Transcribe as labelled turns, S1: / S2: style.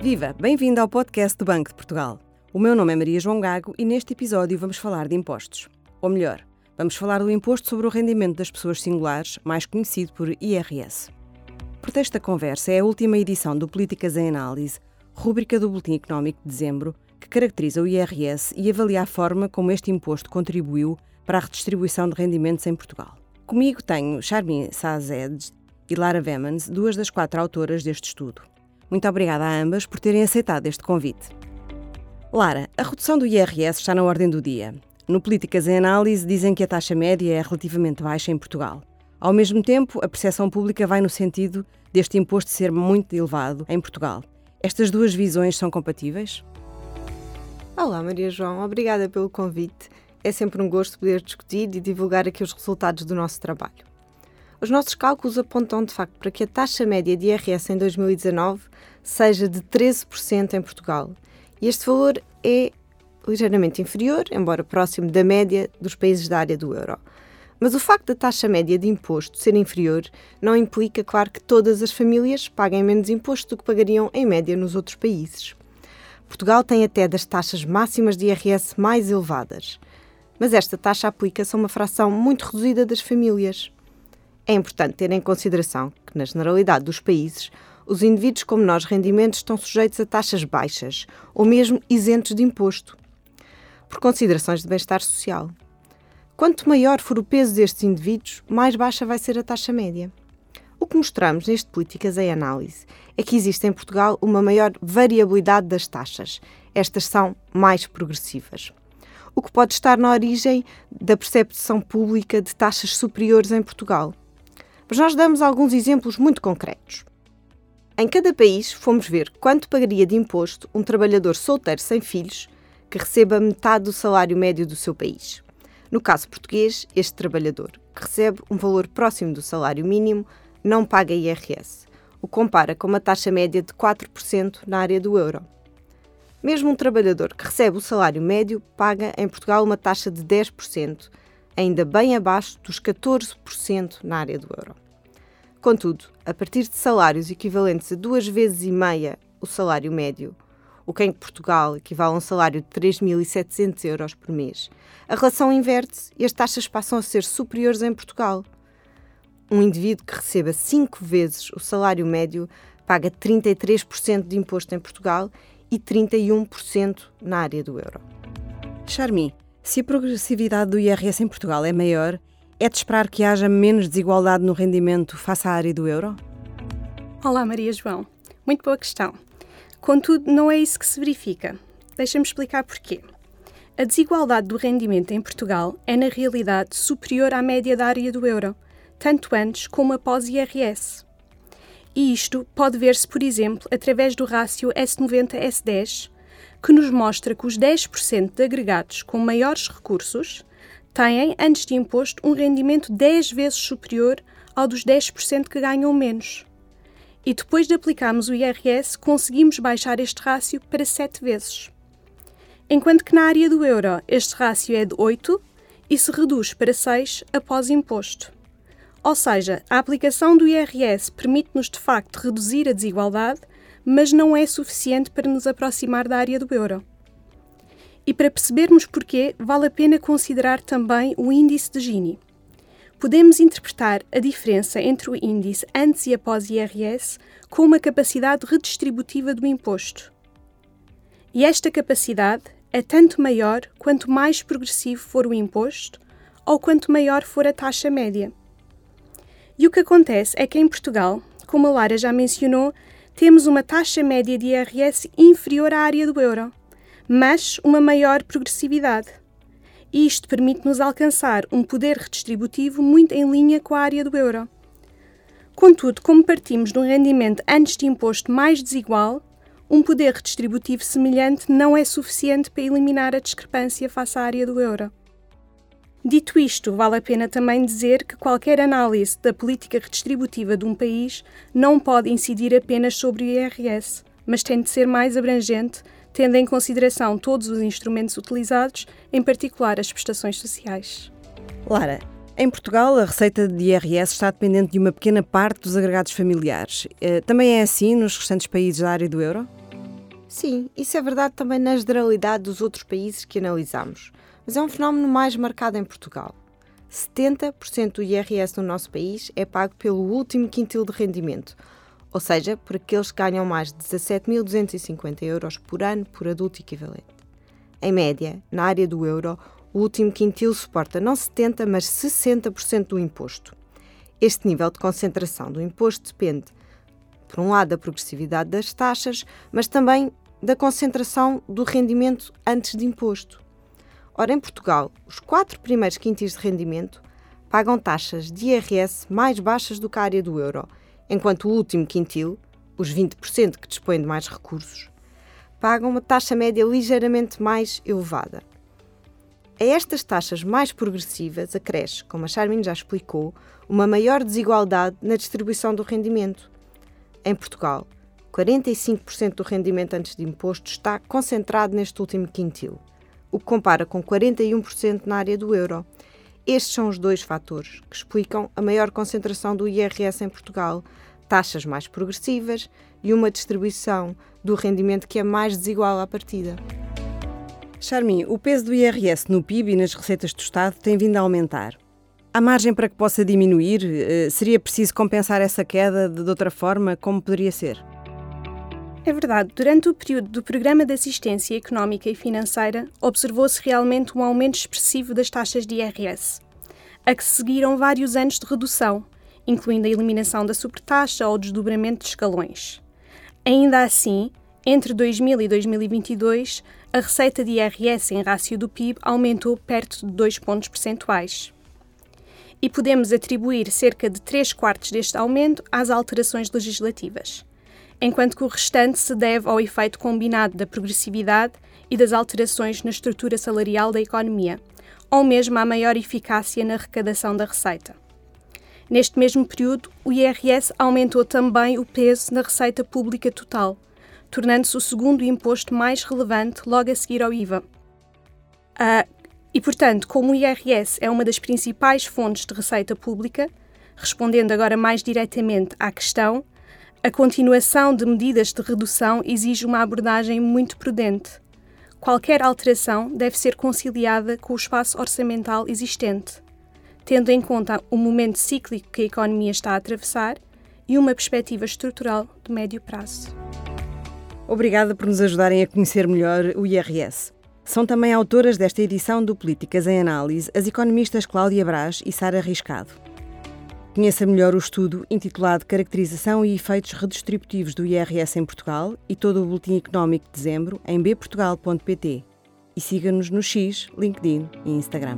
S1: Viva! Bem-vindo ao podcast do Banco de Portugal. O meu nome é Maria João Gago e neste episódio vamos falar de impostos. Ou melhor, vamos falar do imposto sobre o rendimento das pessoas singulares, mais conhecido por IRS. Por da conversa é a última edição do Políticas em Análise, rúbrica do Boletim Económico de Dezembro, que caracteriza o IRS e avalia a forma como este imposto contribuiu para a redistribuição de rendimentos em Portugal. Comigo tenho Charmin Sazed e Lara Vemans, duas das quatro autoras deste estudo. Muito obrigada a ambas por terem aceitado este convite. Lara, a redução do IRS está na ordem do dia. No Políticas em Análise dizem que a taxa média é relativamente baixa em Portugal. Ao mesmo tempo, a percepção pública vai no sentido deste imposto ser muito elevado em Portugal. Estas duas visões são compatíveis?
S2: Olá, Maria João, obrigada pelo convite. É sempre um gosto poder discutir e divulgar aqui os resultados do nosso trabalho. Os nossos cálculos apontam de facto para que a taxa média de IRS em 2019 seja de 13% em Portugal. E este valor é ligeiramente inferior, embora próximo da média dos países da área do euro. Mas o facto da taxa média de imposto ser inferior não implica, claro, que todas as famílias paguem menos imposto do que pagariam em média nos outros países. Portugal tem até das taxas máximas de IRS mais elevadas, mas esta taxa aplica-se a uma fração muito reduzida das famílias. É importante ter em consideração que, na generalidade dos países, os indivíduos com menores rendimentos estão sujeitos a taxas baixas ou mesmo isentos de imposto, por considerações de bem-estar social. Quanto maior for o peso destes indivíduos, mais baixa vai ser a taxa média. O que mostramos neste Políticas em Análise é que existe em Portugal uma maior variabilidade das taxas. Estas são mais progressivas. O que pode estar na origem da percepção pública de taxas superiores em Portugal. Mas nós damos alguns exemplos muito concretos. Em cada país, fomos ver quanto pagaria de imposto um trabalhador solteiro sem filhos que receba metade do salário médio do seu país. No caso português, este trabalhador, que recebe um valor próximo do salário mínimo, não paga IRS, o compara com uma taxa média de 4% na área do euro. Mesmo um trabalhador que recebe o salário médio paga em Portugal uma taxa de 10%, ainda bem abaixo dos 14% na área do euro. Contudo, a partir de salários equivalentes a duas vezes e meia o salário médio, o que em Portugal equivale a um salário de 3.700 euros por mês, a relação inverte-se e as taxas passam a ser superiores em Portugal – um indivíduo que receba cinco vezes o salário médio paga 33% de imposto em Portugal e 31% na área do euro.
S1: Charmi, se a progressividade do IRS em Portugal é maior, é de esperar que haja menos desigualdade no rendimento face à área do euro?
S3: Olá, Maria João. Muito boa questão. Contudo, não é isso que se verifica. Deixa-me explicar porquê. A desigualdade do rendimento em Portugal é, na realidade, superior à média da área do euro tanto antes como após IRS. E isto pode ver-se, por exemplo, através do rácio S90-S10, que nos mostra que os 10% de agregados com maiores recursos têm, antes de imposto, um rendimento 10 vezes superior ao dos 10% que ganham menos. E depois de aplicarmos o IRS, conseguimos baixar este rácio para 7 vezes. Enquanto que na área do euro este rácio é de 8 e se reduz para 6 após imposto. Ou seja, a aplicação do IRS permite-nos de facto reduzir a desigualdade, mas não é suficiente para nos aproximar da área do euro. E para percebermos porquê, vale a pena considerar também o índice de Gini. Podemos interpretar a diferença entre o índice antes e após IRS como uma capacidade redistributiva do imposto. E esta capacidade é tanto maior quanto mais progressivo for o imposto ou quanto maior for a taxa média. E o que acontece é que em Portugal, como a Lara já mencionou, temos uma taxa média de IRS inferior à área do euro, mas uma maior progressividade. Isto permite-nos alcançar um poder redistributivo muito em linha com a área do euro. Contudo, como partimos de um rendimento antes de imposto mais desigual, um poder redistributivo semelhante não é suficiente para eliminar a discrepância face à área do euro. Dito isto, vale a pena também dizer que qualquer análise da política redistributiva de um país não pode incidir apenas sobre o IRS, mas tem de ser mais abrangente, tendo em consideração todos os instrumentos utilizados, em particular as prestações sociais.
S1: Lara, em Portugal, a receita de IRS está dependente de uma pequena parte dos agregados familiares. Eh, também é assim nos restantes países da área do euro?
S2: Sim, isso é verdade também na generalidade dos outros países que analisamos, mas é um fenómeno mais marcado em Portugal. 70% do IRS no nosso país é pago pelo último quintil de rendimento, ou seja, por aqueles que ganham mais de 17.250 euros por ano por adulto equivalente. Em média, na área do euro, o último quintil suporta não 70%, mas 60% do imposto. Este nível de concentração do imposto depende, por um lado, da progressividade das taxas, mas também da concentração do rendimento antes de imposto. Ora, em Portugal, os quatro primeiros quintis de rendimento pagam taxas de IRS mais baixas do que a área do euro, enquanto o último quintil, os 20% que dispõem de mais recursos, pagam uma taxa média ligeiramente mais elevada. A estas taxas mais progressivas acresce, como a Charmin já explicou, uma maior desigualdade na distribuição do rendimento. Em Portugal, 45% do rendimento antes de imposto está concentrado neste último quintil, o que compara com 41% na área do euro. Estes são os dois fatores que explicam a maior concentração do IRS em Portugal, taxas mais progressivas e uma distribuição do rendimento que é mais desigual à partida.
S1: Charmin, o peso do IRS no PIB e nas receitas do Estado tem vindo a aumentar. Há margem para que possa diminuir? Eh, seria preciso compensar essa queda de outra forma? Como poderia ser?
S3: É verdade, durante o período do Programa de Assistência Económica e Financeira, observou-se realmente um aumento expressivo das taxas de IRS, a que seguiram vários anos de redução, incluindo a eliminação da sobretaxa ou o desdobramento de escalões. Ainda assim, entre 2000 e 2022, a receita de IRS em rácio do PIB aumentou perto de 2 pontos percentuais. E podemos atribuir cerca de 3 quartos deste aumento às alterações legislativas, enquanto que o restante se deve ao efeito combinado da progressividade e das alterações na estrutura salarial da economia, ou mesmo à maior eficácia na arrecadação da receita. Neste mesmo período, o IRS aumentou também o peso na receita pública total, tornando-se o segundo imposto mais relevante logo a seguir ao IVA. Uh, e, portanto, como o IRS é uma das principais fontes de receita pública, respondendo agora mais diretamente à questão, a continuação de medidas de redução exige uma abordagem muito prudente. Qualquer alteração deve ser conciliada com o espaço orçamental existente, tendo em conta o momento cíclico que a economia está a atravessar e uma perspectiva estrutural de médio prazo.
S1: Obrigada por nos ajudarem a conhecer melhor o IRS. São também autoras desta edição do Políticas em Análise as economistas Cláudia Brás e Sara Riscado. Conheça melhor o estudo intitulado Caracterização e Efeitos Redistributivos do IRS em Portugal e todo o Boletim Económico de Dezembro em bportugal.pt e siga-nos no X, LinkedIn e Instagram.